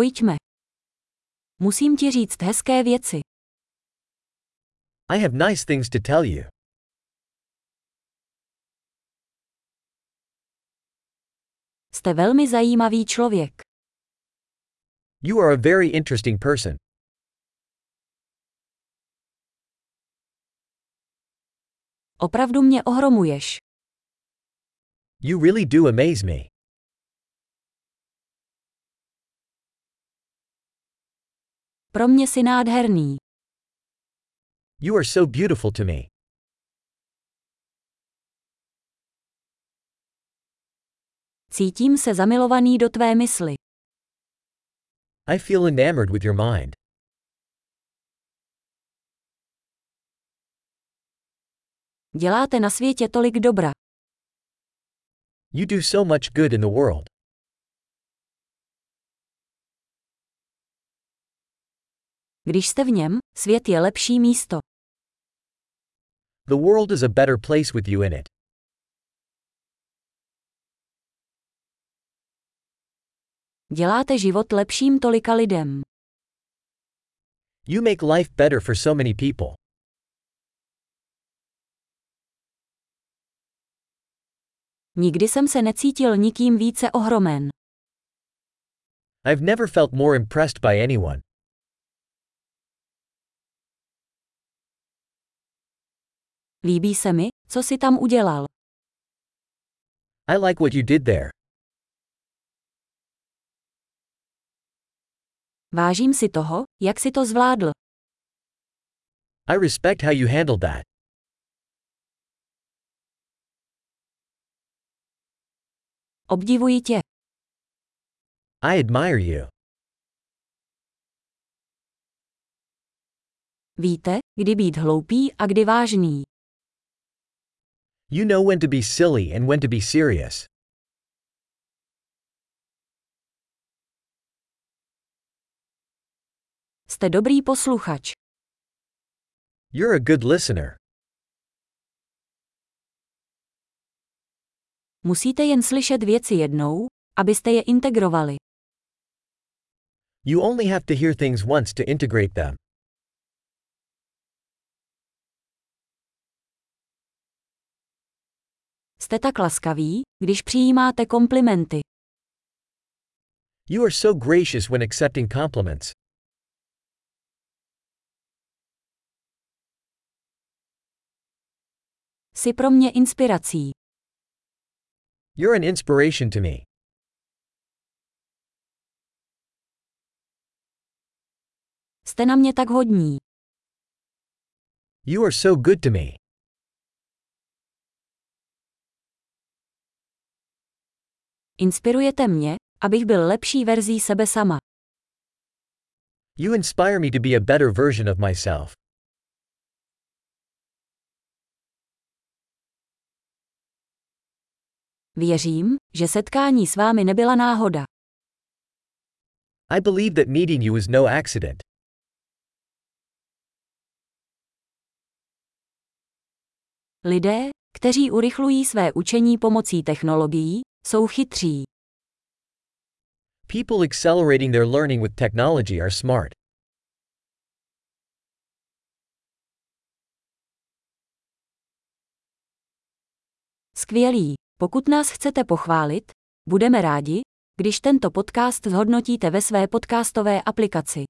Pojďme. Musím ti říct hezké věci. I have nice things to tell you. Jste velmi zajímavý člověk. You are a very interesting person. Opravdu mě ohromuješ. You really do amaze me. Pro mě si nádherný. You are so beautiful to me. Cítím se zamilovaný do tvé mysli. I feel enamored with your mind. Děláte na světě tolik dobra. You do so much good in the world. Když jste v něm, svět je lepší místo. The world is a better place with you in it. Děláte život lepším tolika lidem. You make life better for so many people. Nikdy jsem se necítil nikým více ohromen. I've never felt more impressed by anyone. Líbí se mi, co si tam udělal. I like what you did there. Vážím si toho, jak si to zvládl. I respect how you handled that. Obdivuji tě. I admire you. Víte, kdy být hloupý a kdy vážný. You know when to be silly and when to be serious. Jste dobrý posluchač. You're a good listener. Musíte jen slyšet věci jednou, abyste je integrovali. You only have to hear things once to integrate them. Jste tak laskaví, když přijímáte komplimenty. You are so gracious when accepting compliments. Jsi pro mě inspirací. You're an inspiration to me. Jste na mě tak hodní. You are so good to me. Inspirujete mě, abych byl lepší verzí sebe sama. You inspire me to be a better version of myself. Věřím, že setkání s vámi nebyla náhoda. I believe that meeting you is no accident. Lidé, kteří urychlují své učení pomocí technologií, jsou chytří. People accelerating their learning with technology are smart. Skvělý. Pokud nás chcete pochválit, budeme rádi, když tento podcast zhodnotíte ve své podcastové aplikaci.